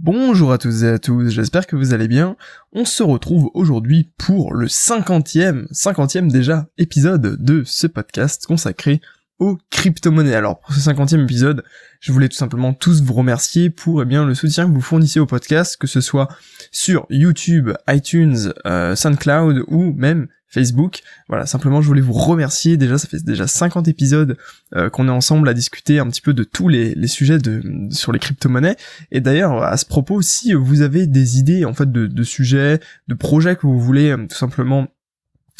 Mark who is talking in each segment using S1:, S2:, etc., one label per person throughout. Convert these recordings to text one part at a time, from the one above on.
S1: Bonjour à tous et à tous, j'espère que vous allez bien. On se retrouve aujourd'hui pour le cinquantième, cinquantième déjà épisode de ce podcast consacré aux crypto-monnaies. Alors pour ce cinquantième épisode, je voulais tout simplement tous vous remercier pour eh bien le soutien que vous fournissez au podcast, que ce soit sur YouTube, iTunes, euh, SoundCloud ou même Facebook. Voilà, simplement je voulais vous remercier. Déjà, ça fait déjà 50 épisodes euh, qu'on est ensemble à discuter un petit peu de tous les, sujets de, sur les crypto-monnaies. Et d'ailleurs, à ce propos, si vous avez des idées en fait de, sujets, de projets que vous voulez euh, tout simplement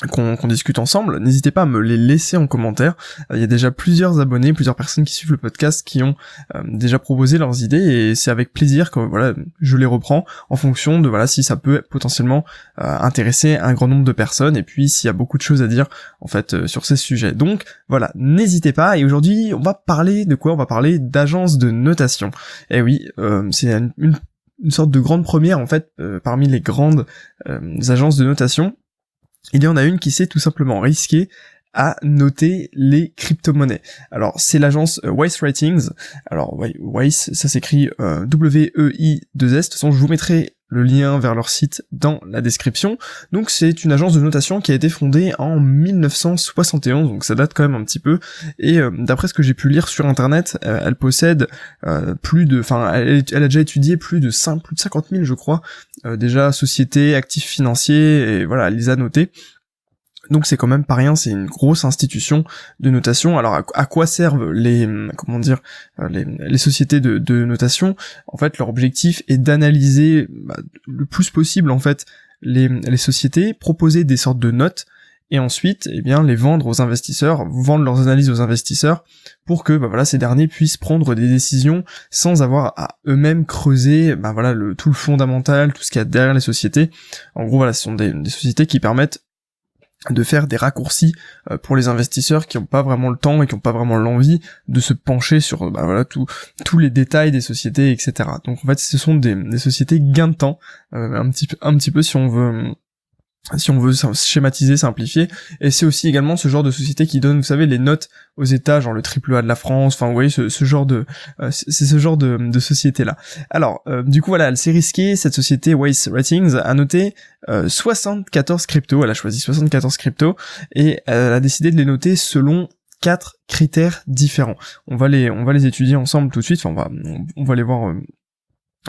S1: qu'on discute ensemble, n'hésitez pas à me les laisser en commentaire. Euh, il y a déjà plusieurs abonnés, plusieurs personnes qui suivent le podcast qui ont euh, déjà proposé leurs idées et c'est avec plaisir que voilà, je les reprends en fonction de voilà si ça peut potentiellement euh, intéresser un grand nombre de personnes et puis s'il y a beaucoup de choses à dire en fait sur ces sujets. Donc voilà, n'hésitez pas et aujourd'hui, on va parler de quoi? On va parler d'agence de notation. Et eh oui, c'est une, une sorte de grande première en fait parmi les grandes agences de notation il y en a une qui s'est tout simplement risquée à noter les crypto-monnaies. Alors c'est l'agence euh, Weiss Ratings. Alors Weiss, ça s'écrit euh, W-E-I-2-S. De toute façon, je vous mettrai le lien vers leur site dans la description. Donc c'est une agence de notation qui a été fondée en 1971, donc ça date quand même un petit peu. Et euh, d'après ce que j'ai pu lire sur internet, elle possède plus de, enfin, elle, a déjà étudié plus de 5, plus de 50 000, je crois, déjà sociétés, actifs financiers, et voilà, elle les a notés. Donc c'est quand même pas rien, c'est une grosse institution de notation. Alors à, quoi servent les comment dire euh, les, sociétés de, notation? En fait, leur objectif est d'analyser bah, le plus possible en fait les, les sociétés, proposer des sortes de notes et ensuite eh bien les vendre aux investisseurs, vendre leurs analyses aux investisseurs pour que bah, voilà ces derniers puissent prendre des décisions sans avoir à eux-mêmes creuser bah, voilà le tout le fondamental, tout ce qu'il y a derrière les sociétés. En gros voilà, ce sont des sociétés qui permettent de faire des raccourcis euh, pour les investisseurs qui n'ont pas vraiment le temps et qui n'ont pas vraiment l'envie de se pencher sur bah voilà tous tous les détails des sociétés etc donc en fait ce sont des, des sociétés gain de temps euh, un petit un petit peu si on veut si on veut schématiser, simplifier. Et c'est aussi également ce genre de société qui donne, vous savez, les notes aux États, genre le triple A de la France. Enfin, vous voyez, ce, genre de, euh, c'est ce genre de, de société là. Alors, euh, du coup, voilà, elle s'est risquée. Cette société Waste Ratings a noté 74 euh, cryptos. Elle a choisi 74 cryptos et elle a décidé de les noter selon quatre critères différents. On va les, on va les étudier ensemble tout de suite. Enfin, on va, on va les voir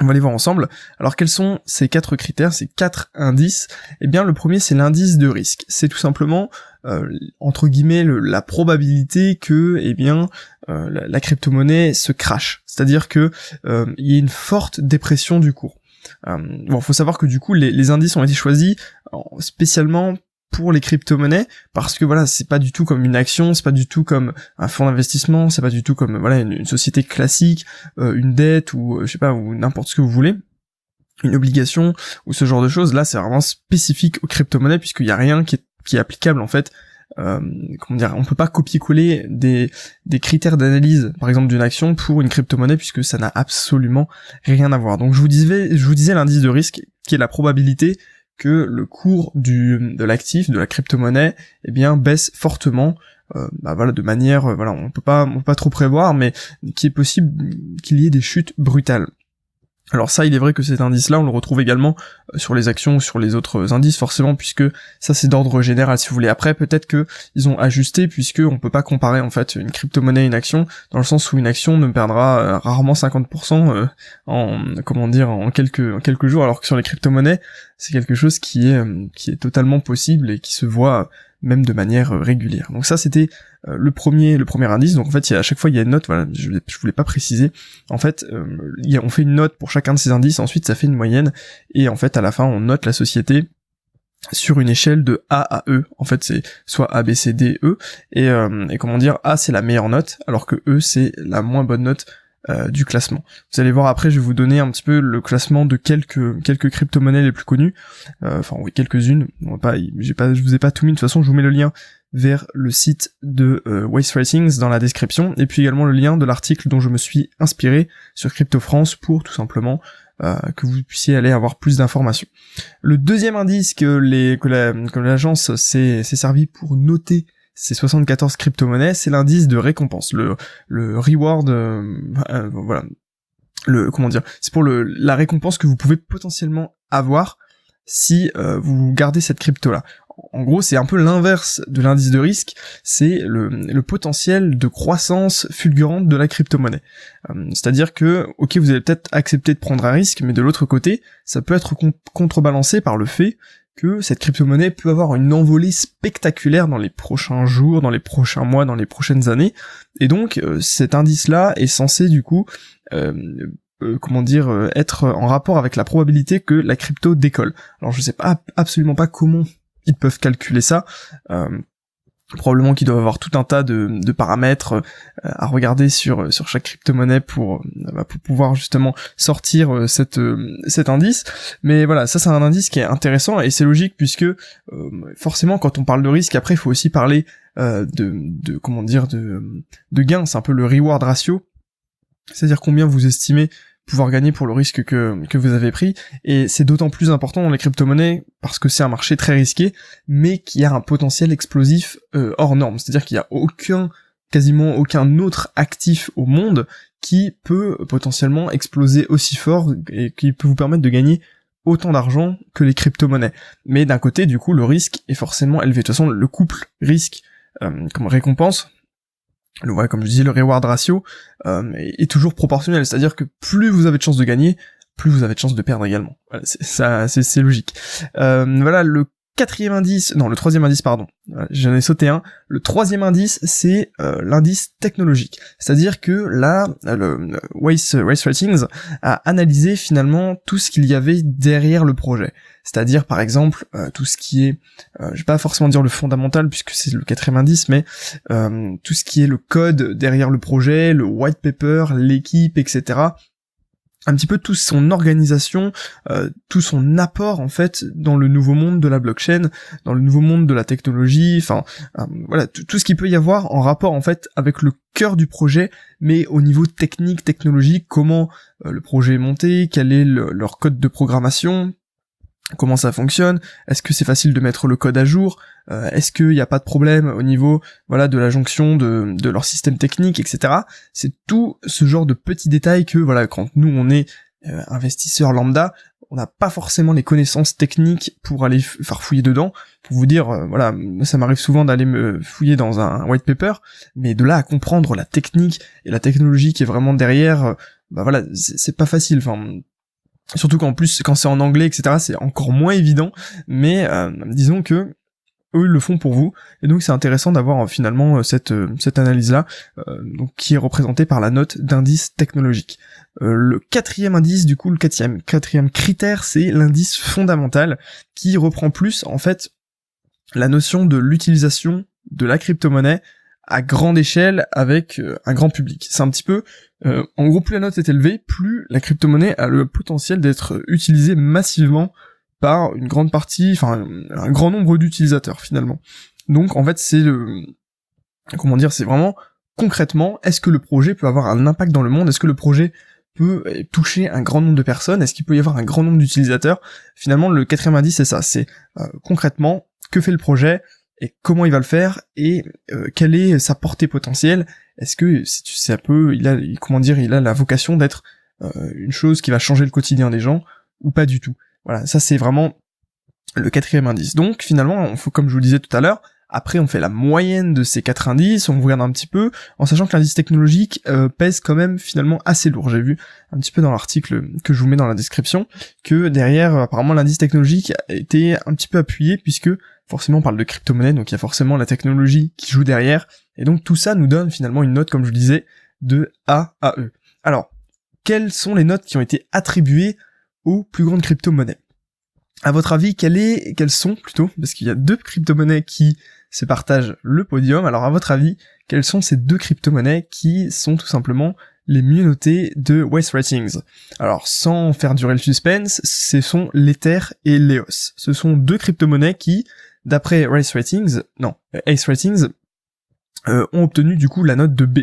S1: on va les voir ensemble. Alors quels sont ces quatre critères, ces quatre indices? Eh bien le premier c'est l'indice de risque. C'est tout simplement euh, entre guillemets la probabilité que eh bien euh, la, crypto-monnaie se crache. C'est-à-dire que euh, il y a une forte dépression du cours. bon, faut savoir que du coup les, les indices ont été choisis spécialement pour les crypto-monnaies parce que voilà c'est pas du tout comme une action c'est pas du tout comme un fonds d'investissement c'est pas du tout comme voilà une, société classique euh, une dette ou euh, je sais pas ou n'importe ce que vous voulez une obligation ou ce genre de choses là c'est vraiment spécifique aux crypto-monnaies puisqu'il y a rien qui est, qui est applicable en fait euh, comment dire, on peut pas copier-coller des, des critères d'analyse, par exemple d'une action pour une crypto-monnaie puisque ça n'a absolument rien à voir. Donc je vous disais, je vous disais l'indice de risque qui est la probabilité que le cours du de l'actif, de la crypto-monnaie, eh bien baisse fortement, euh, bah voilà, de manière, euh, voilà, on peut pas, on peut pas trop prévoir, mais qu'il est possible qu'il y ait des chutes brutales. Alors ça, il est vrai que cet indice-là, on le retrouve également euh, sur les actions ou sur les autres indices, forcément, puisque ça c'est d'ordre général, si vous voulez. Après, peut-être que ils ont ajusté, puisque on peut pas comparer en fait une crypto-monnaie à une action, dans le sens où une action ne perdra euh, rarement 50% euh, en comment dire en quelques en quelques jours, alors que sur les crypto-monnaies, c'est quelque chose qui est qui est totalement possible et qui se voit même de manière régulière. Donc ça c'était euh, le premier le premier indice. Donc en fait, il y à chaque fois il y a une note. Voilà, je, je voulais pas préciser. En fait, euh, on fait une note pour chacun de ces indices. Ensuite, ça fait une moyenne et en fait à la fin on note la société sur une échelle de A à E. En fait, c'est soit A, B, C, D, E. Et, euh, et comment dire, A c'est la meilleure note, alors que E c'est la moins bonne note euh, du classement. Vous allez voir après, je vais vous donner un petit peu le classement de quelques quelques crypto-monnaies les plus connues. Euh, enfin quelques-unes. j'ai je vous ai pas tout mis. De toute façon, je vous mets le lien vers le site de euh, Waste dans la description, et puis également le lien de l'article dont je me suis inspiré sur Crypto France pour tout simplement que vous puissiez aller avoir plus d'informations. Le deuxième indice que l'agence s'est servi pour noter c'est 74 crypto-monnaies, c'est l'indice de récompense, le, le reward, euh, euh, voilà, le comment dire, c'est pour le la récompense que vous pouvez potentiellement avoir si euh, vous gardez cette crypto là. En gros, c'est un peu l'inverse de l'indice de risque, c'est le, le, potentiel de croissance fulgurante de la crypto-monnaie. C'est-à-dire que, ok, vous allez peut-être accepter de prendre un risque, mais de l'autre côté, ça peut être contrebalancé par le fait que cette crypto-monnaie peut avoir une envolée spectaculaire dans les prochains jours, dans les prochains mois, dans les prochaines années. Et donc, euh, cet indice-là est censé, du coup, euh, euh, comment dire, être en rapport avec la probabilité que la crypto décolle. Alors je sais pas absolument pas comment ils peuvent calculer ça. Probablement qu'ils doivent avoir tout un tas de, de paramètres à regarder sur sur chaque crypto-monnaie pour bah, pour pouvoir justement sortir cette cet indice. Mais voilà, ça c'est un indice qui est intéressant et c'est logique puisque forcément quand on parle de risque, après il faut aussi parler de, de comment dire de de gains. C'est un peu le reward ratio c'est-à-dire combien vous estimez pouvoir gagner pour le risque que, vous avez pris. Et c'est d'autant plus important dans les crypto-monnaies parce que c'est un marché très risqué, mais qui a un potentiel explosif euh, hors norme. C'est-à-dire qu'il n'y a aucun, quasiment aucun autre actif au monde qui peut potentiellement exploser aussi fort et qui peut vous permettre de gagner autant d'argent que les crypto-monnaies. Mais d'un côté, du coup, le risque est forcément élevé. De toute façon, le couple risque euh, comme récompense le ouais, comme je disais, le reward ratio euh, est, toujours proportionnel, c'est-à-dire que plus vous avez de chances de gagner, plus vous avez de chances de perdre également. Voilà, c'est, ça, c'est, logique. Euh, voilà, le quatrième indice, non, le troisième indice, pardon, j'en ai sauté un. Le troisième indice, c'est euh, l'indice technologique. C'est-à-dire que là, le Race, Race Ratings a analysé finalement tout ce qu'il y avait derrière le projet. C'est-à-dire, par exemple, euh, tout ce qui est, euh, je vais pas forcément dire le fondamental puisque c'est le quatrième indice, mais tout ce qui est le code derrière le projet, le white paper, l'équipe, etc un petit peu toute son organisation, euh, tout son apport en fait dans le nouveau monde de la blockchain, dans le nouveau monde de la technologie, enfin euh, voilà tout ce qu'il peut y avoir en rapport en fait avec le cœur du projet, mais au niveau technique, technologique, comment euh, le projet est monté, quel est leur code de programmation, comment ça fonctionne, est-ce que c'est facile de mettre le code à jour, euh, est-ce qu'il n'y a pas de problème au niveau voilà de la jonction de, de leur système technique, etc. C'est tout ce genre de petits détails que voilà quand nous on est euh, investisseur lambda, on n'a pas forcément les connaissances techniques pour aller faire fouiller dedans. Pour vous dire, euh, voilà, ça m'arrive souvent d'aller me fouiller dans un white paper, mais de là à comprendre la technique et la technologie qui est vraiment derrière, bah voilà, c'est pas facile. Enfin, Surtout qu'en plus, quand c'est en anglais, etc., c'est encore moins évident. Mais euh, disons que eux ils le font pour vous et donc c'est intéressant d'avoir euh, finalement euh, cette cette analyse là donc qui est représentée par la note d'indice technologique le quatrième indice du coup le quatrième quatrième critère c'est l'indice fondamental qui reprend plus en fait la notion de l'utilisation de la crypto-monnaie à grande échelle avec euh, un grand public. C'est un petit peu, euh, en gros, plus la note est élevée, plus la crypto-monnaie a le potentiel d'être utilisée massivement par une grande partie, enfin un grand nombre d'utilisateurs finalement. Donc en fait c'est le, comment dire, c'est vraiment concrètement, est-ce que le projet peut avoir un impact dans le monde? Est-ce que le projet peut toucher un grand nombre de personnes? Est-ce qu'il peut y avoir un grand nombre d'utilisateurs? Finalement, le quatrième indice, c'est ça. C'est euh, concrètement, que fait le projet? Et comment il va le faire et euh, quelle est sa portée potentielle Est-ce que c'est un peu, il a, comment dire, il a la vocation d'être euh, une chose qui va changer le quotidien des gens ou pas du tout Voilà, ça c'est vraiment le quatrième indice. Donc finalement, on faut, comme je vous le disais tout à l'heure, après on fait la moyenne de ces quatre indices, on regarde un petit peu, en sachant que l'indice technologique euh, pèse quand même finalement assez lourd. J'ai vu un petit peu dans l'article que je vous mets dans la description que derrière apparemment l'indice technologique a été un petit peu appuyé puisque forcément on parle de crypto-monnaie, donc il y a forcément la technologie qui joue derrière, et donc tout ça nous donne finalement une note, comme je le disais, de A à E. Alors, quelles sont les notes qui ont été attribuées aux plus grandes crypto-monnaies? À votre avis, quelles, quelles sont plutôt, parce qu'il y a deux crypto-monnaies qui se partagent le podium, alors à votre avis, quelles sont ces deux crypto-monnaies qui sont tout simplement les mieux notées de Waste Ratings? Alors, sans faire durer le suspense, ce sont l'Ether et l'EOS. Ce sont deux crypto-monnaies qui, d'après Race Ratings, non, Ace Ratings, euh, ont obtenu du coup la note de B.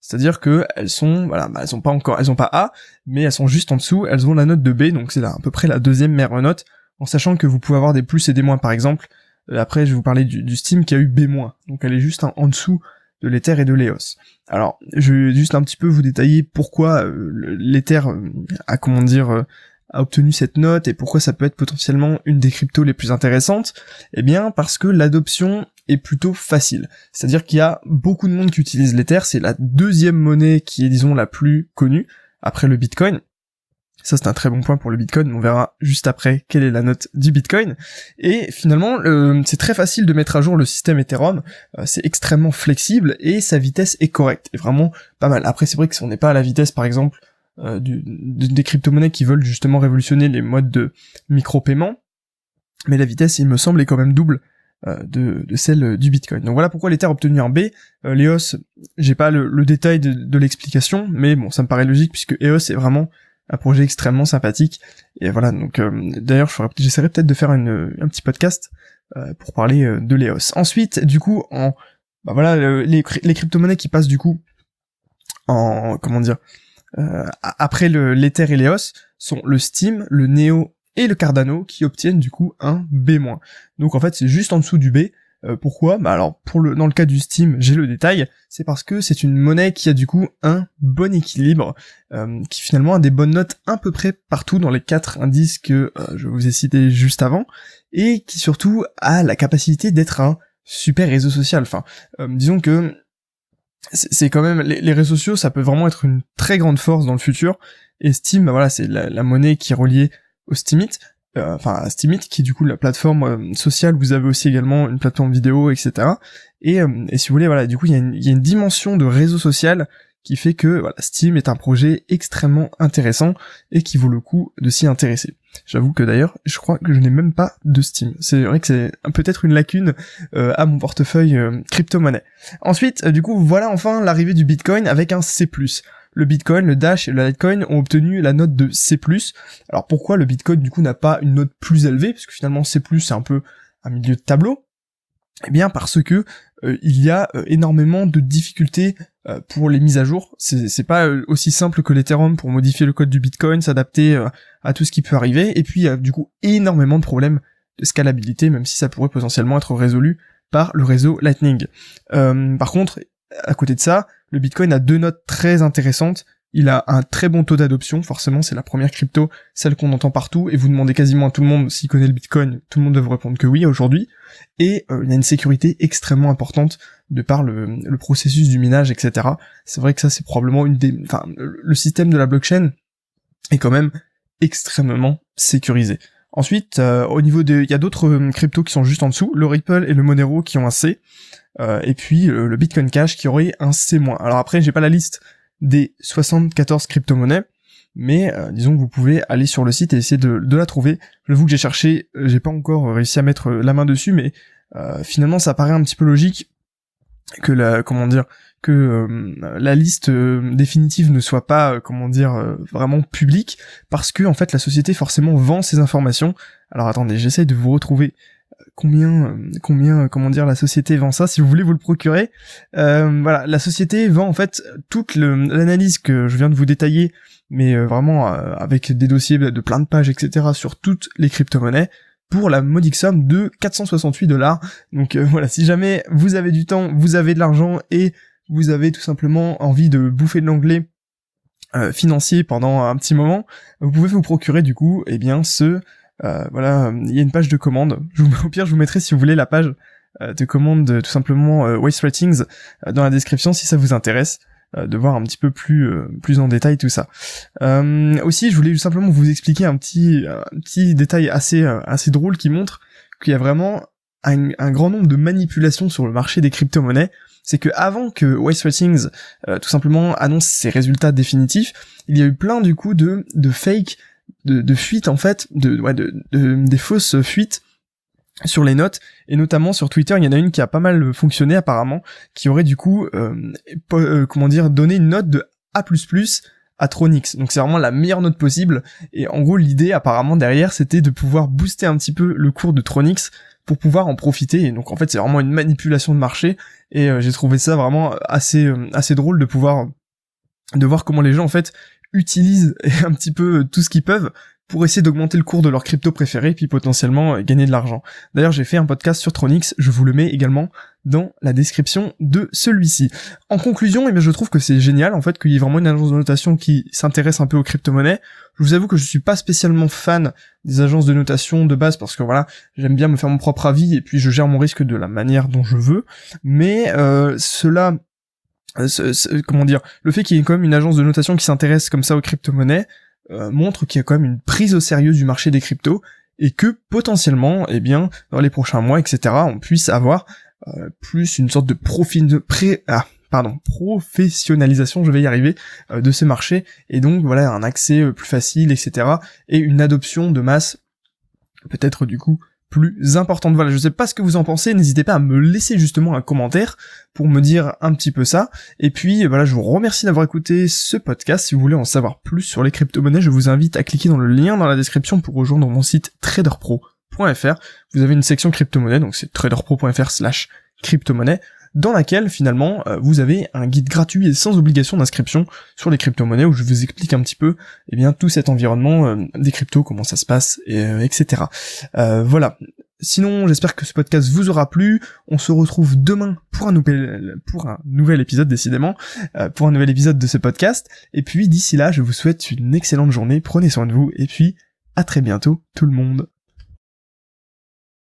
S1: C'est-à-dire que elles sont, voilà, bah, elles pas encore, elles ont pas A, mais elles sont juste en dessous, elles ont la note de B, donc c'est à peu près la deuxième meilleure note, en sachant que vous pouvez avoir des plus et des moins, par exemple. Euh, après, je vais vous parler du, Steam qui a eu B-, donc elle est juste en, dessous de l'Ether et de l'EOS. Alors, je vais juste un petit peu vous détailler pourquoi l'Ether a comment dire a obtenu cette note et pourquoi ça peut être potentiellement une des cryptos les plus intéressantes? Eh bien parce que l'adoption est plutôt facile. C'est-à-dire qu'il y a beaucoup de monde qui utilise l'Ether, c'est la deuxième monnaie qui est disons la plus connue après le Bitcoin. Ça c'est un très bon point pour le Bitcoin, on verra juste après quelle est la note du Bitcoin. Et finalement, c'est très facile de mettre à jour le système Ethereum, euh, c'est extrêmement flexible et sa vitesse est correcte, et vraiment pas mal. Après c'est vrai que si on n'est pas à la vitesse par exemple euh, des crypto-monnaies qui veulent justement révolutionner les modes de micro-paiement, mais la vitesse, il me semble, est quand même double euh, de, celle du Bitcoin. Donc voilà pourquoi l'Ether a obtenu un B. Euh, L'EOS, j'ai pas le, détail de, l'explication, mais bon, ça me paraît logique puisque EOS est vraiment un projet extrêmement sympathique. Et voilà, donc d'ailleurs, j'essaierai peut-être de faire un petit podcast pour parler de l'EOS. Ensuite, du coup, en bah voilà, les, les crypto-monnaies qui passent du coup en comment dire euh, après le l'Ether et l'EOS, sont le Steam, le Neo et le Cardano qui obtiennent du coup un B-. Donc en fait c'est juste en dessous du B. Euh, pourquoi? Bah alors pour le dans le cas du Steam, j'ai le détail, c'est parce que c'est une monnaie qui a du coup un bon équilibre, euh, qui finalement a des bonnes notes à peu près partout dans les quatre indices que je vous ai cités juste avant, et qui surtout a la capacité d'être un super réseau social. Enfin, disons que c'est quand même les, réseaux sociaux, ça peut vraiment être une très grande force dans le futur. Et Steam, bah voilà, c'est la, monnaie qui est reliée au Steemit, euh, enfin à Steemit, qui est du coup la plateforme euh, sociale. Vous avez aussi également une plateforme vidéo, etc. Et, euh, et si vous voulez, voilà, du coup, il y, y a une dimension de réseau social qui fait que Steam est un projet extrêmement intéressant et qui vaut le coup de s'y intéresser. J'avoue que d'ailleurs, je crois que je n'ai même pas de Steam. C'est vrai que c'est peut-être une lacune euh, à mon portefeuille euh, crypto-monnaie. Ensuite, euh, du coup, voilà enfin l'arrivée du Bitcoin avec un C+. Le Bitcoin, le Dash et le Litecoin ont obtenu la note de C+. Alors pourquoi le Bitcoin du coup n'a pas une note plus élevée? Parce que finalement C+, c'est un peu un milieu de tableau. Eh bien parce que euh, il y a euh, énormément de difficultés euh, pour les mises à jour. C'est pas aussi simple que l'Ethereum pour modifier le code du Bitcoin, s'adapter à tout ce qui peut arriver. Et puis il y a du coup énormément de problèmes de scalabilité, même si ça pourrait potentiellement être résolu par le réseau Lightning. par contre, à côté de ça, le Bitcoin a deux notes très intéressantes il a un très bon taux d'adoption, forcément c'est la première crypto, celle qu'on entend partout, et vous demandez quasiment à tout le monde s'il connaît le Bitcoin, tout le monde devrait répondre que oui aujourd'hui, et euh, il a une sécurité extrêmement importante de par le, processus du minage, etc. C'est vrai que ça c'est probablement une des... Enfin, le système de la blockchain est quand même extrêmement sécurisé. Ensuite, euh, au niveau de... Il y a d'autres euh, cryptos qui sont juste en dessous, le Ripple et le Monero qui ont un C, et puis le Bitcoin Cash qui aurait un C-. Alors après, j'ai pas la liste des 74 crypto-monnaies, mais euh, disons que vous pouvez aller sur le site et essayer de, la trouver. Je vous que j'ai cherché, euh, j'ai pas encore réussi à mettre la main dessus, mais euh, finalement ça paraît un petit peu logique que la comment dire que la liste définitive ne soit pas comment dire vraiment publique parce que en fait la société forcément vend ces informations. Alors attendez, j'essaye de vous retrouver combien, euh, combien, euh, comment dire, la société vend ça. Si vous voulez vous le procurer, euh, voilà, la société vend en fait toute l'analyse que je viens de vous détailler, mais vraiment avec des dossiers de plein de pages, etc. sur toutes les crypto-monnaies pour la modique somme de 468 dollars. Donc voilà, si jamais vous avez du temps, vous avez de l'argent et vous avez tout simplement envie de bouffer de l'anglais financier pendant un petit moment, vous pouvez vous procurer du coup, eh bien, ce euh, voilà, il y a une page de commande. Au pire, je vous mettrai si vous voulez la page euh, de commande de, tout simplement euh, Waste Ratings dans la description si ça vous intéresse de voir un petit peu plus plus en détail tout ça. aussi, je voulais simplement vous expliquer un petit un petit détail assez assez drôle qui montre qu'il y a vraiment un, grand nombre de manipulations sur le marché des crypto-monnaies. C'est que avant que Waste Ratings tout simplement annonce ses résultats définitifs, il y a eu plein du coup de de fake de, de fuites en fait, de, des fausses fuites sur les notes. Et notamment sur Twitter il y en a une qui a pas mal fonctionné apparemment qui aurait du coup euh, euh, comment dire donné une note de A++ à Tronix. Donc c'est vraiment la meilleure note possible. Et en gros l'idée apparemment derrière c'était de pouvoir booster un petit peu le cours de Tronix pour pouvoir en profiter. Et donc en fait c'est vraiment une manipulation de marché. Et euh, j'ai trouvé ça vraiment assez assez drôle de pouvoir de voir comment les gens en fait utilisent un petit peu tout ce qu'ils peuvent pour essayer d'augmenter le cours de leur crypto préféré, puis potentiellement euh, gagner de l'argent. D'ailleurs, j'ai fait un podcast sur Tronix, je vous le mets également dans la description de celui-ci. En conclusion, eh bien, je trouve que c'est génial, en fait, qu'il y ait vraiment une agence de notation qui s'intéresse un peu aux crypto-monnaies. Je vous avoue que je suis pas spécialement fan des agences de notation de base, parce que voilà, j'aime bien me faire mon propre avis, et puis je gère mon risque de la manière dont je veux. Mais euh, cela euh, comment dire, le fait qu'il y ait quand même une agence de notation qui s'intéresse comme ça aux crypto-monnaies, euh, montre qu'il y a quand même une prise au sérieux du marché des cryptos et que potentiellement, eh bien, dans les prochains mois, etc., on puisse avoir euh, plus une sorte de profit de pré ah, pardon, professionnalisation, je vais y arriver, de ce marché, et donc voilà, un accès plus facile, etc., et une adoption de masse, peut-être du coup plus importante. Voilà, je sais pas ce que vous en pensez, n'hésitez pas à me laisser justement un commentaire pour me dire un petit peu ça. Et puis voilà, je vous remercie d'avoir écouté ce podcast. Si vous voulez en savoir plus sur les crypto-monnaies, je vous invite à cliquer dans le lien dans la description pour rejoindre mon site traderpro.fr. Vous avez une section crypto-monnaie, donc c'est traderpro.fr slash crypto-monnaie dans laquelle finalement euh, vous avez un guide gratuit et sans obligation d'inscription sur les crypto-monnaies où je vous explique un petit peu eh bien tout cet environnement euh, des cryptos, comment ça se passe, et, euh, etc. voilà. Sinon, j'espère que ce podcast vous aura plu. On se retrouve demain pour un nouvel, pour un nouvel épisode, décidément, pour un nouvel épisode de ce podcast. Et puis, d'ici là, je vous souhaite une excellente journée. Prenez soin de vous. Et puis, à très bientôt, tout le monde.